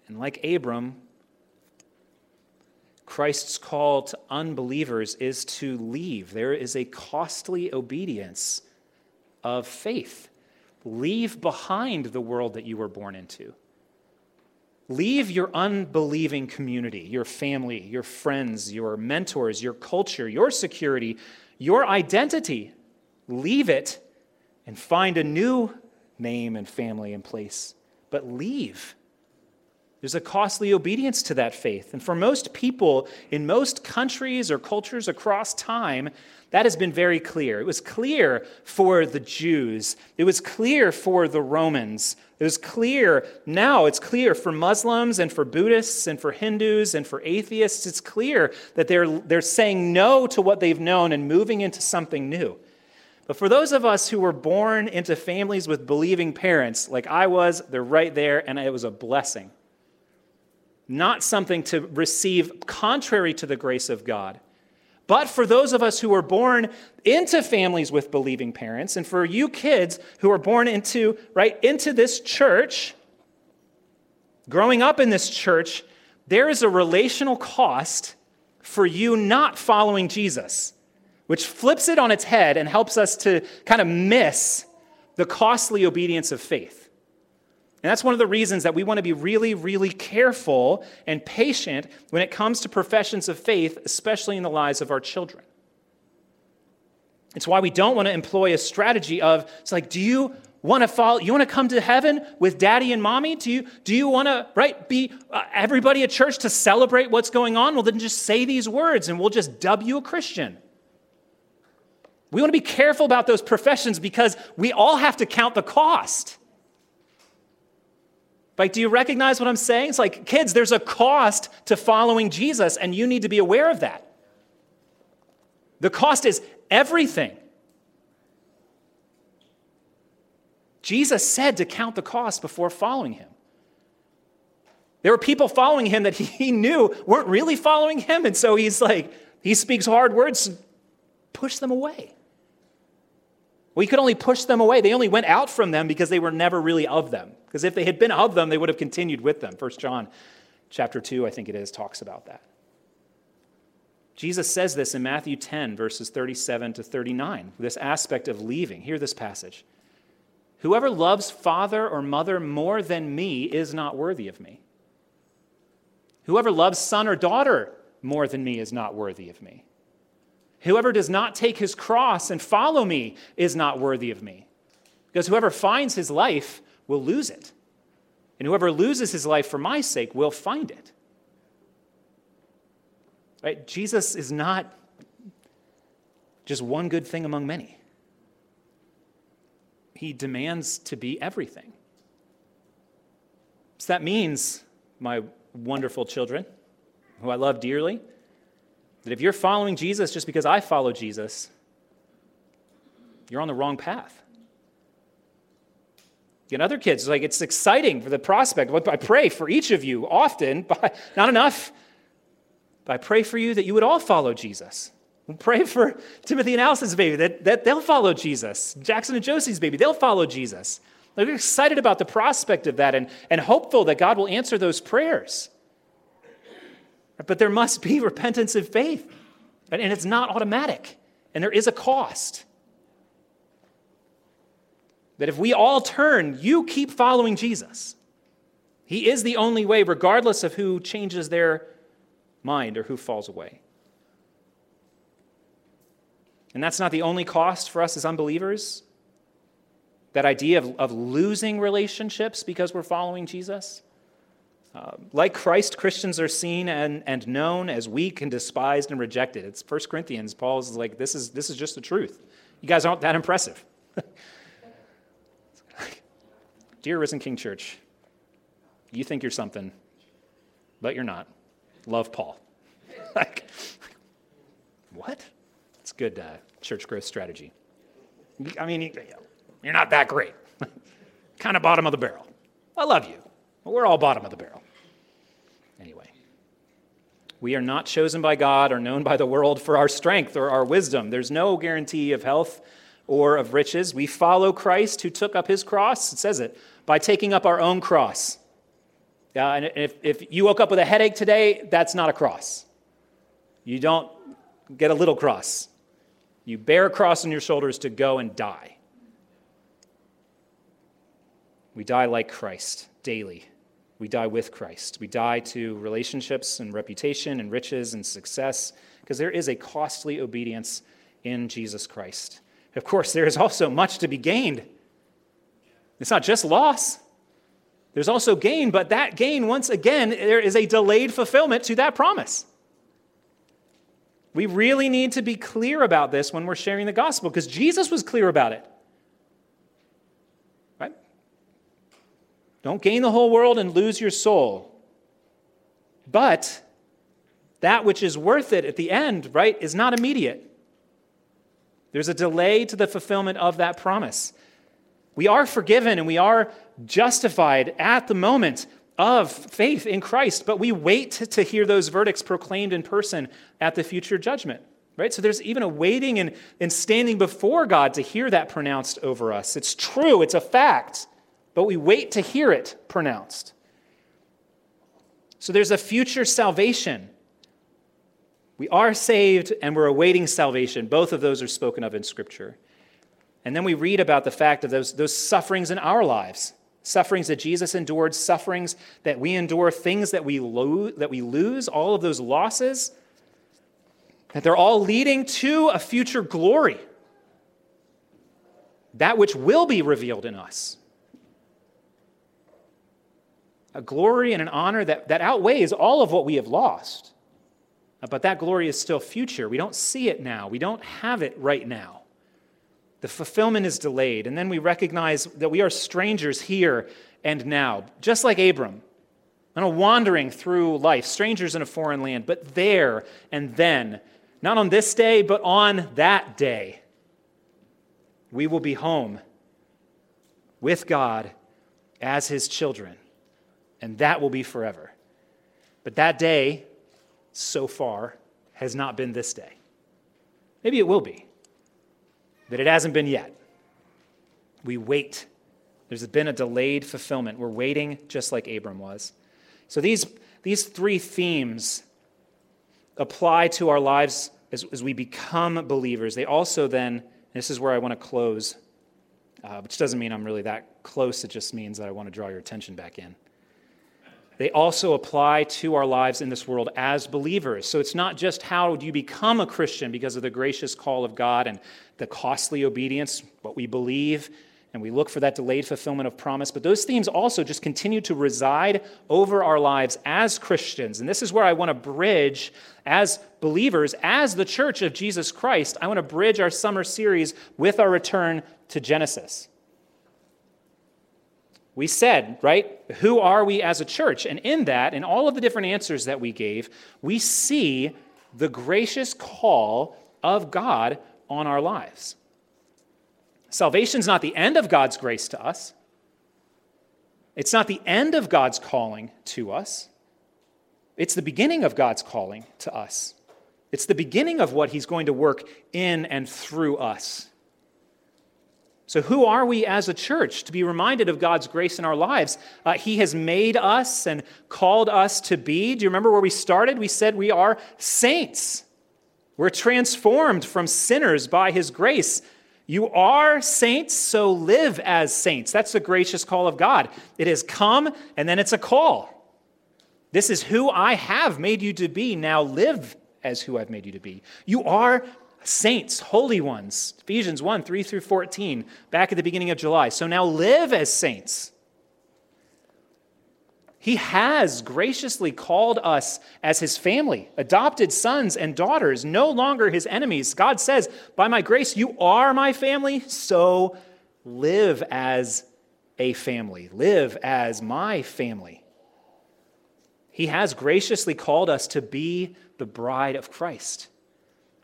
And like Abram, Christ's call to unbelievers is to leave. There is a costly obedience of faith. Leave behind the world that you were born into. Leave your unbelieving community, your family, your friends, your mentors, your culture, your security, your identity. Leave it and find a new name and family and place. But leave there's a costly obedience to that faith. And for most people in most countries or cultures across time, that has been very clear. It was clear for the Jews, it was clear for the Romans. It was clear, now it's clear for Muslims and for Buddhists and for Hindus and for atheists. It's clear that they're, they're saying no to what they've known and moving into something new. But for those of us who were born into families with believing parents, like I was, they're right there, and it was a blessing not something to receive contrary to the grace of God. But for those of us who were born into families with believing parents, and for you kids who are born into, right, into this church, growing up in this church, there is a relational cost for you not following Jesus, which flips it on its head and helps us to kind of miss the costly obedience of faith. And that's one of the reasons that we want to be really, really careful and patient when it comes to professions of faith, especially in the lives of our children. It's why we don't want to employ a strategy of, it's like, do you want to follow, you want to come to heaven with daddy and mommy? Do you, do you want to, right, be uh, everybody at church to celebrate what's going on? Well, then just say these words and we'll just dub you a Christian. We want to be careful about those professions because we all have to count the cost. Like, do you recognize what I'm saying? It's like, kids, there's a cost to following Jesus, and you need to be aware of that. The cost is everything. Jesus said to count the cost before following him. There were people following him that he knew weren't really following him, and so he's like, he speaks hard words, push them away. He could only push them away. They only went out from them because they were never really of them. Because if they had been of them, they would have continued with them. 1 John chapter 2, I think it is, talks about that. Jesus says this in Matthew 10, verses 37 to 39, this aspect of leaving. Hear this passage. Whoever loves father or mother more than me is not worthy of me. Whoever loves son or daughter more than me is not worthy of me. Whoever does not take his cross and follow me is not worthy of me. Because whoever finds his life will lose it. And whoever loses his life for my sake will find it. Right? Jesus is not just one good thing among many. He demands to be everything. So that means, my wonderful children, who I love dearly, that if you're following Jesus just because I follow Jesus, you're on the wrong path. And other kids, like it's exciting for the prospect. I pray for each of you often, but not enough. But I pray for you that you would all follow Jesus. Pray for Timothy and Allison's baby that, that they'll follow Jesus. Jackson and Josie's baby, they'll follow Jesus. We're excited about the prospect of that and, and hopeful that God will answer those prayers. But there must be repentance and faith. And it's not automatic, and there is a cost. That if we all turn, you keep following Jesus. He is the only way, regardless of who changes their mind or who falls away. And that's not the only cost for us as unbelievers. That idea of, of losing relationships because we're following Jesus. Uh, like Christ, Christians are seen and, and known as weak and despised and rejected. It's 1 Corinthians. Paul's like, this is, this is just the truth. You guys aren't that impressive. Dear Risen King Church, you think you're something, but you're not. Love Paul. like, what? It's good uh, church growth strategy. I mean, you're not that great. kind of bottom of the barrel. I love you. But we're all bottom of the barrel. Anyway, we are not chosen by God or known by the world for our strength or our wisdom. There's no guarantee of health or of riches. We follow Christ who took up his cross. It says it by taking up our own cross. And if, if you woke up with a headache today, that's not a cross. You don't get a little cross. You bear a cross on your shoulders to go and die. We die like Christ daily. We die with Christ. We die to relationships and reputation and riches and success because there is a costly obedience in Jesus Christ. Of course, there is also much to be gained it's not just loss, there's also gain, but that gain, once again, there is a delayed fulfillment to that promise. We really need to be clear about this when we're sharing the gospel because Jesus was clear about it. Don't gain the whole world and lose your soul. But that which is worth it at the end, right, is not immediate. There's a delay to the fulfillment of that promise. We are forgiven and we are justified at the moment of faith in Christ, but we wait to hear those verdicts proclaimed in person at the future judgment. Right? So there's even a waiting and, and standing before God to hear that pronounced over us. It's true, it's a fact, but we wait to hear it pronounced. So there's a future salvation. We are saved and we're awaiting salvation. Both of those are spoken of in Scripture. And then we read about the fact of those, those sufferings in our lives sufferings that Jesus endured, sufferings that we endure, things that we, lo- that we lose, all of those losses, that they're all leading to a future glory, that which will be revealed in us. A glory and an honor that, that outweighs all of what we have lost. Uh, but that glory is still future. We don't see it now, we don't have it right now. The fulfillment is delayed. And then we recognize that we are strangers here and now, just like Abram, kind of wandering through life, strangers in a foreign land, but there and then, not on this day, but on that day, we will be home with God as his children. And that will be forever. But that day, so far, has not been this day. Maybe it will be but it hasn't been yet. We wait. There's been a delayed fulfillment. We're waiting just like Abram was. So these, these three themes apply to our lives as, as we become believers. They also then, this is where I want to close, uh, which doesn't mean I'm really that close. It just means that I want to draw your attention back in. They also apply to our lives in this world as believers. So it's not just how do you become a Christian because of the gracious call of God and the costly obedience, what we believe, and we look for that delayed fulfillment of promise. But those themes also just continue to reside over our lives as Christians. And this is where I want to bridge, as believers, as the church of Jesus Christ, I want to bridge our summer series with our return to Genesis. We said, right, who are we as a church? And in that, in all of the different answers that we gave, we see the gracious call of God on our lives. Salvation is not the end of God's grace to us. It's not the end of God's calling to us. It's the beginning of God's calling to us. It's the beginning of what He's going to work in and through us. So, who are we as a church to be reminded of God's grace in our lives? Uh, he has made us and called us to be. Do you remember where we started? We said we are saints. We're transformed from sinners by His grace. You are saints, so live as saints. That's the gracious call of God. It is come, and then it's a call. This is who I have made you to be. Now live as who I've made you to be. You are saints, holy ones. Ephesians 1 3 through 14, back at the beginning of July. So now live as saints. He has graciously called us as his family, adopted sons and daughters, no longer his enemies. God says, By my grace, you are my family, so live as a family, live as my family. He has graciously called us to be the bride of Christ.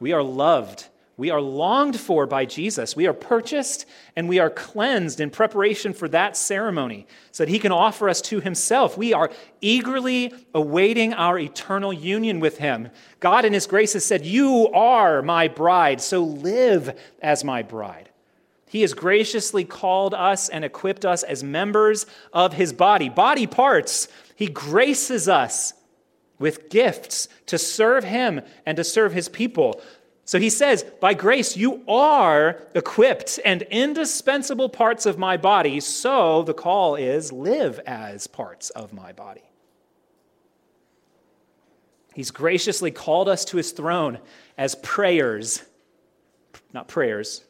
We are loved we are longed for by Jesus. We are purchased and we are cleansed in preparation for that ceremony so that he can offer us to himself. We are eagerly awaiting our eternal union with him. God, in his grace, has said, You are my bride, so live as my bride. He has graciously called us and equipped us as members of his body, body parts. He graces us with gifts to serve him and to serve his people. So he says, By grace, you are equipped and indispensable parts of my body. So the call is live as parts of my body. He's graciously called us to his throne as prayers, not prayers,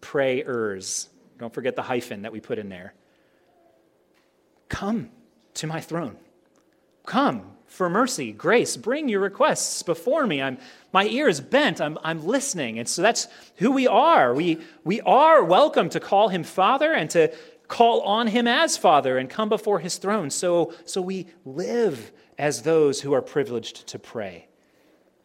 prayers. Don't forget the hyphen that we put in there. Come to my throne. Come, for mercy, grace. Bring your requests before me. I'm, my ear is bent. I'm, I'm listening. And so that's who we are. We, we are welcome to call him Father and to call on him as Father and come before his throne. So, so we live as those who are privileged to pray.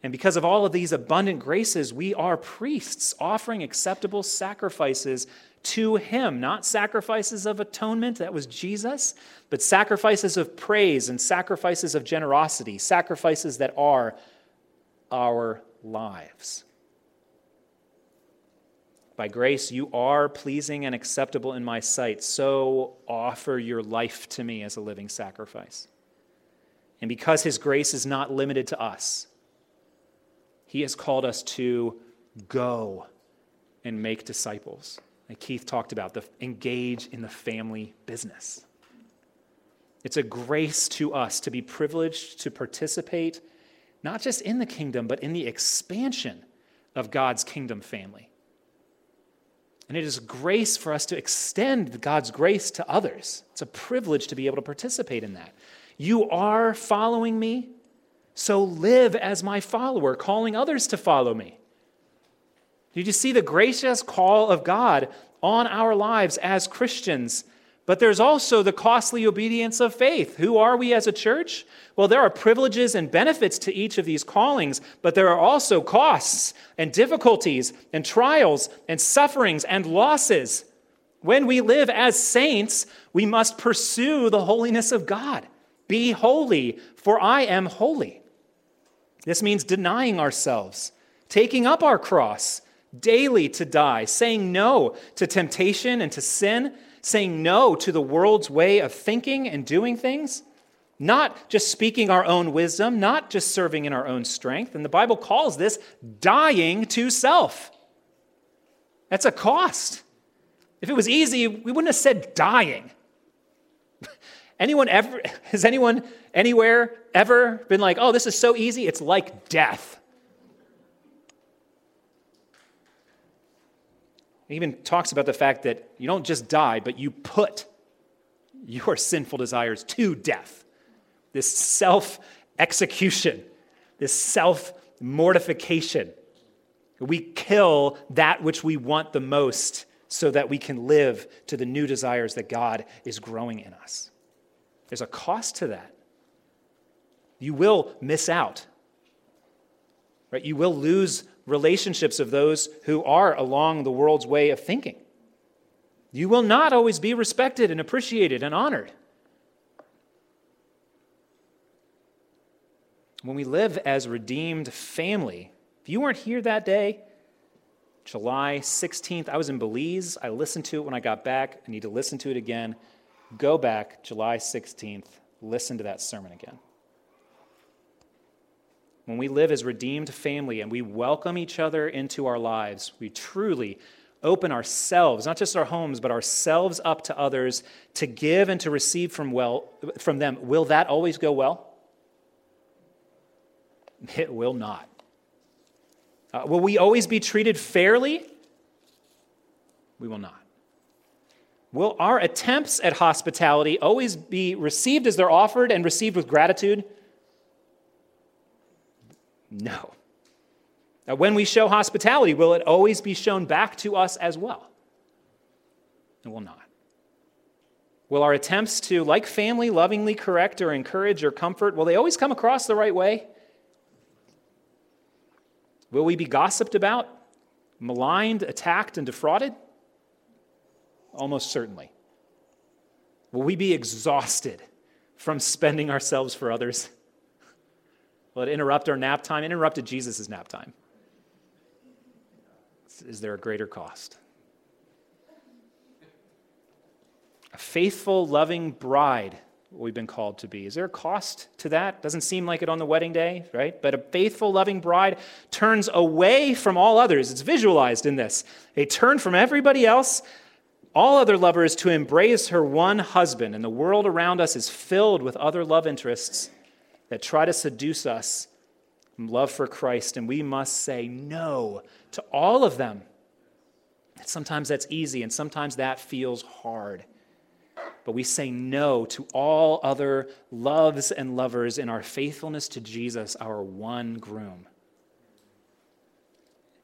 And because of all of these abundant graces, we are priests offering acceptable sacrifices to Him, not sacrifices of atonement, that was Jesus, but sacrifices of praise and sacrifices of generosity, sacrifices that are our lives. By grace, you are pleasing and acceptable in my sight, so offer your life to me as a living sacrifice. And because His grace is not limited to us, He has called us to go and make disciples that Keith talked about, the engage in the family business. It's a grace to us to be privileged to participate not just in the kingdom, but in the expansion of God's kingdom family. And it is grace for us to extend God's grace to others. It's a privilege to be able to participate in that. You are following me, so live as my follower, calling others to follow me. Did you see the gracious call of God on our lives as Christians? But there's also the costly obedience of faith. Who are we as a church? Well, there are privileges and benefits to each of these callings, but there are also costs and difficulties and trials and sufferings and losses. When we live as saints, we must pursue the holiness of God. Be holy, for I am holy. This means denying ourselves, taking up our cross, daily to die, saying no to temptation and to sin, saying no to the world's way of thinking and doing things, not just speaking our own wisdom, not just serving in our own strength. And the Bible calls this dying to self. That's a cost. If it was easy, we wouldn't have said dying. anyone ever, has anyone anywhere ever been like, oh, this is so easy? It's like death. He even talks about the fact that you don't just die, but you put your sinful desires to death. This self execution, this self mortification. We kill that which we want the most so that we can live to the new desires that God is growing in us. There's a cost to that. You will miss out. Right? You will lose relationships of those who are along the world's way of thinking. You will not always be respected and appreciated and honored. When we live as redeemed family, if you weren't here that day, July 16th, I was in Belize. I listened to it when I got back. I need to listen to it again. Go back, July 16th, listen to that sermon again when we live as redeemed family and we welcome each other into our lives, we truly open ourselves, not just our homes, but ourselves up to others to give and to receive from, well, from them, will that always go well? It will not. Uh, will we always be treated fairly? We will not. Will our attempts at hospitality always be received as they're offered and received with gratitude? No. Now, when we show hospitality, will it always be shown back to us as well? It will not. Will our attempts to, like family, lovingly correct or encourage or comfort, will they always come across the right way? Will we be gossiped about, maligned, attacked, and defrauded? Almost certainly. Will we be exhausted from spending ourselves for others? Will it interrupt our nap time? It interrupted Jesus' nap time. Is there a greater cost? A faithful, loving bride, what we've been called to be. Is there a cost to that? Doesn't seem like it on the wedding day, right? But a faithful, loving bride turns away from all others. It's visualized in this. A turn from everybody else, all other lovers, to embrace her one husband. And the world around us is filled with other love interests that try to seduce us from love for Christ, and we must say no to all of them. Sometimes that's easy, and sometimes that feels hard. But we say no to all other loves and lovers in our faithfulness to Jesus, our one groom.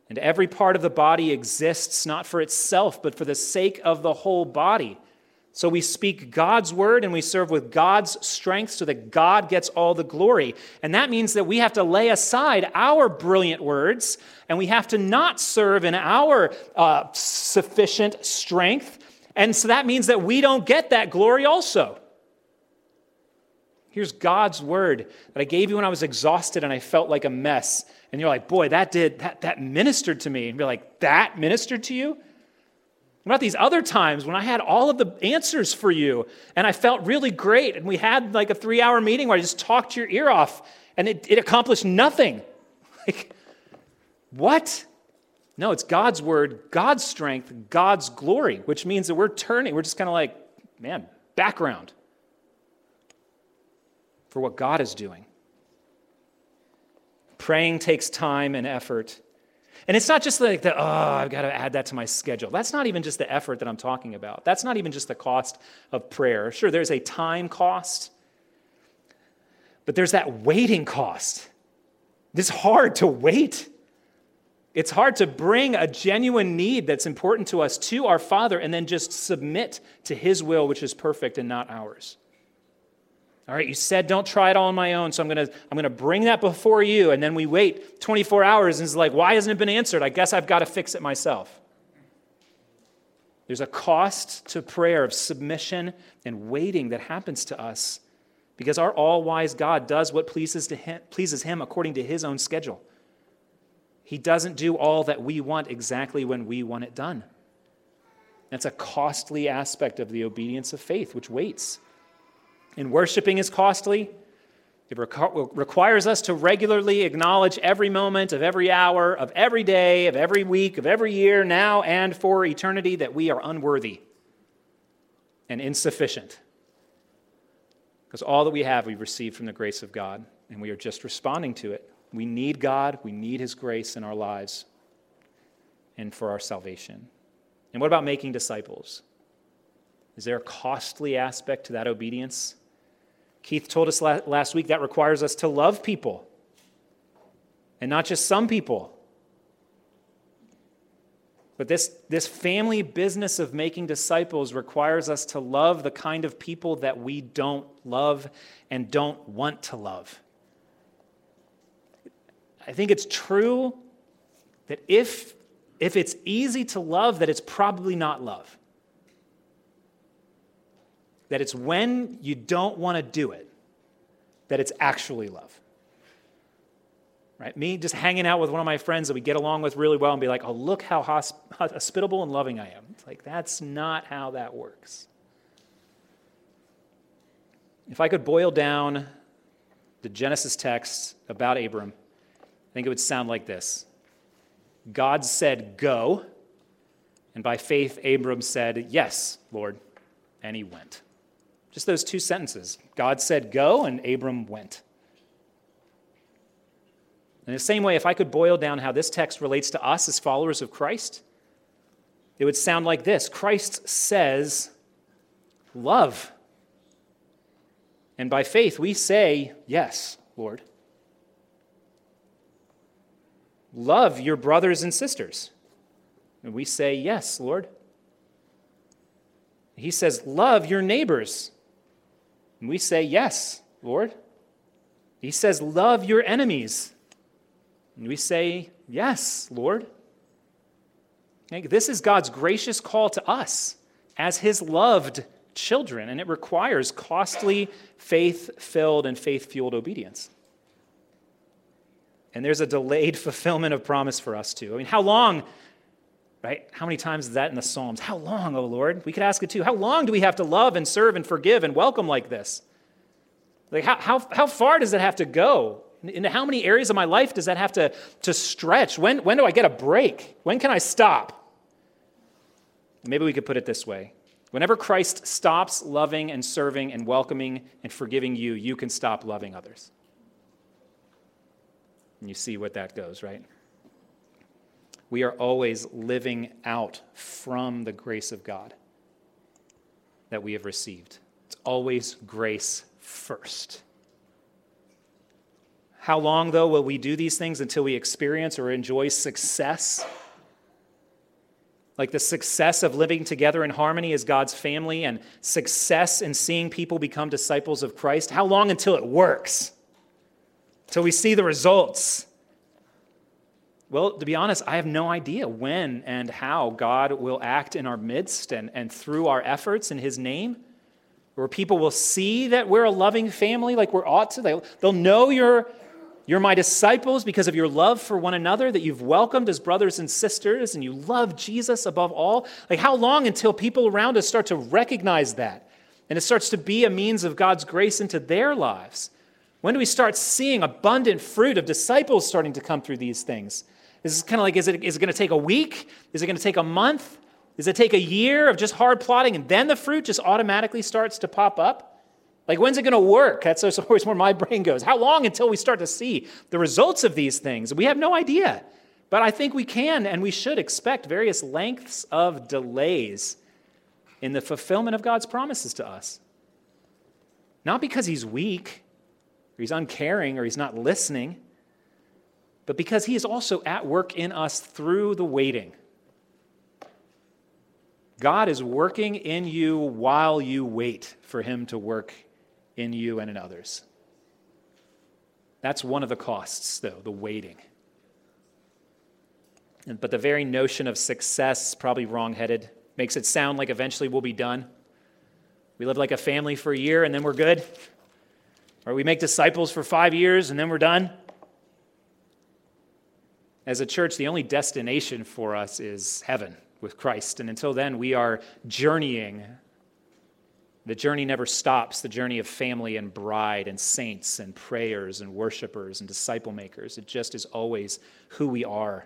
And every part of the body exists not for itself, but for the sake of the whole body. So we speak God's word and we serve with God's strength so that God gets all the glory. And that means that we have to lay aside our brilliant words and we have to not serve in our uh, sufficient strength. And so that means that we don't get that glory also. Here's God's word that I gave you when I was exhausted and I felt like a mess. And you're like, boy, that did, that, that ministered to me. And you're like, that ministered to you? What about these other times when I had all of the answers for you and I felt really great and we had like a three hour meeting where I just talked your ear off and it, it accomplished nothing? Like, what? No, it's God's word, God's strength, God's glory, which means that we're turning, we're just kind of like, man, background for what God is doing. Praying takes time and effort. And it's not just like that, oh, I've got to add that to my schedule. That's not even just the effort that I'm talking about. That's not even just the cost of prayer. Sure, there's a time cost, but there's that waiting cost. It's hard to wait. It's hard to bring a genuine need that's important to us to our Father and then just submit to His will, which is perfect and not ours. All right, you said don't try it all on my own, so I'm to I'm to bring that before you and then we wait 24 hours and it's like, "Why hasn't it been answered? I guess I've got to fix it myself." There's a cost to prayer of submission and waiting that happens to us because our all-wise God does what pleases, to him, pleases him according to his own schedule. He doesn't do all that we want exactly when we want it done. That's a costly aspect of the obedience of faith, which waits. And worshiping is costly. It requires us to regularly acknowledge every moment of every hour, of every day, of every week, of every year, now and for eternity, that we are unworthy and insufficient. Because all that we have, we've received from the grace of God, and we are just responding to it. We need God, we need His grace in our lives and for our salvation. And what about making disciples? Is there a costly aspect to that obedience? Keith told us last week that requires us to love people and not just some people. But this, this family business of making disciples requires us to love the kind of people that we don't love and don't want to love. I think it's true that if, if it's easy to love, that it's probably not love that it's when you don't want to do it that it's actually love. Right? Me just hanging out with one of my friends that we get along with really well and be like, oh, look how hospitable and loving I am. It's like, that's not how that works. If I could boil down the Genesis text about Abram, I think it would sound like this God said, Go. And by faith, Abram said, Yes, Lord. And he went. Just those two sentences. God said, Go, and Abram went. In the same way, if I could boil down how this text relates to us as followers of Christ, it would sound like this Christ says, Love. And by faith, we say, Yes, Lord. Love your brothers and sisters. And we say, Yes, Lord. He says, Love your neighbors. And we say, Yes, Lord. He says, Love your enemies. And we say, Yes, Lord. This is God's gracious call to us as His loved children, and it requires costly, faith filled, and faith fueled obedience. And there's a delayed fulfillment of promise for us too. I mean, how long, right? How many times is that in the Psalms? How long, O oh Lord? We could ask it too. How long do we have to love and serve and forgive and welcome like this? Like, how, how, how far does it have to go? Into how many areas of my life does that have to, to stretch? When, when do I get a break? When can I stop? Maybe we could put it this way Whenever Christ stops loving and serving and welcoming and forgiving you, you can stop loving others. And you see what that goes, right? We are always living out from the grace of God that we have received. It's always grace first. How long, though, will we do these things until we experience or enjoy success? Like the success of living together in harmony as God's family and success in seeing people become disciples of Christ? How long until it works? Till we see the results? Well, to be honest, I have no idea when and how God will act in our midst and, and through our efforts in His name where people will see that we're a loving family like we're ought to. They'll, they'll know you're, you're my disciples because of your love for one another, that you've welcomed as brothers and sisters, and you love Jesus above all. Like, how long until people around us start to recognize that? And it starts to be a means of God's grace into their lives. When do we start seeing abundant fruit of disciples starting to come through these things? This is kind of like, is it, is it going to take a week? Is it going to take a month? Does it take a year of just hard plotting and then the fruit just automatically starts to pop up? Like, when's it going to work? That's always where my brain goes. How long until we start to see the results of these things? We have no idea. But I think we can and we should expect various lengths of delays in the fulfillment of God's promises to us. Not because he's weak, or he's uncaring, or he's not listening, but because he is also at work in us through the waiting. God is working in you while you wait for Him to work in you and in others. That's one of the costs, though, the waiting. But the very notion of success, probably wrongheaded, makes it sound like eventually we'll be done. We live like a family for a year and then we're good. Or we make disciples for five years and then we're done. As a church, the only destination for us is heaven with Christ. And until then, we are journeying The journey never stops, the journey of family and bride and saints and prayers and worshipers and disciple makers. It just is always who we are.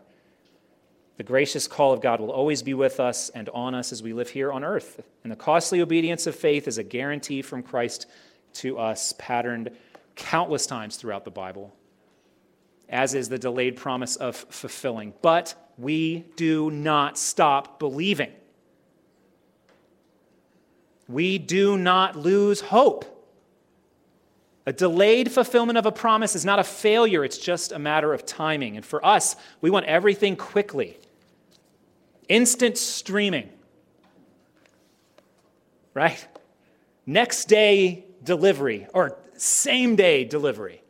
The gracious call of God will always be with us and on us as we live here on earth. And the costly obedience of faith is a guarantee from Christ to us, patterned countless times throughout the Bible, as is the delayed promise of fulfilling. But we do not stop believing. We do not lose hope. A delayed fulfillment of a promise is not a failure, it's just a matter of timing. And for us, we want everything quickly. Instant streaming. Right? Next day delivery or same day delivery.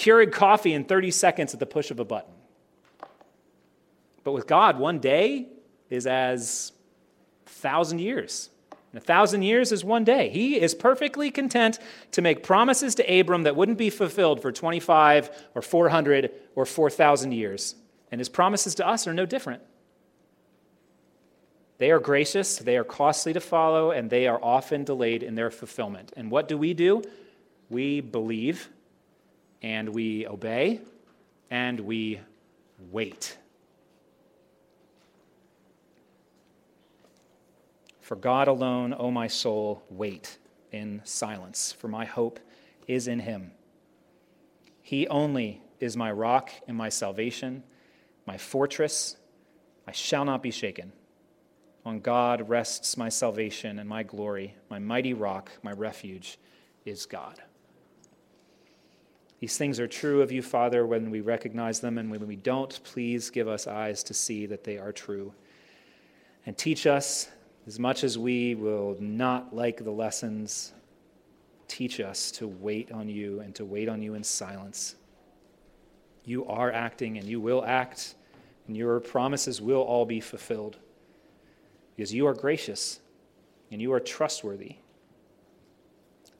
Keurig coffee in 30 seconds at the push of a button. But with God, one day is as a thousand years. And a thousand years is one day. He is perfectly content to make promises to Abram that wouldn't be fulfilled for 25 or 400 or 4,000 years. And his promises to us are no different. They are gracious, they are costly to follow, and they are often delayed in their fulfillment. And what do we do? We believe, and we obey, and we wait. For God alone, O my soul, wait in silence, for my hope is in him. He only is my rock and my salvation, my fortress. I shall not be shaken. On God rests my salvation and my glory. My mighty rock, my refuge, is God. These things are true of you, Father, when we recognize them, and when we don't, please give us eyes to see that they are true. And teach us as much as we will not like the lessons, teach us to wait on you and to wait on you in silence. You are acting and you will act, and your promises will all be fulfilled because you are gracious and you are trustworthy.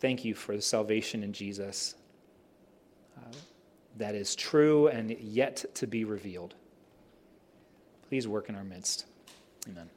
Thank you for the salvation in Jesus that is true and yet to be revealed. Please work in our midst. Amen.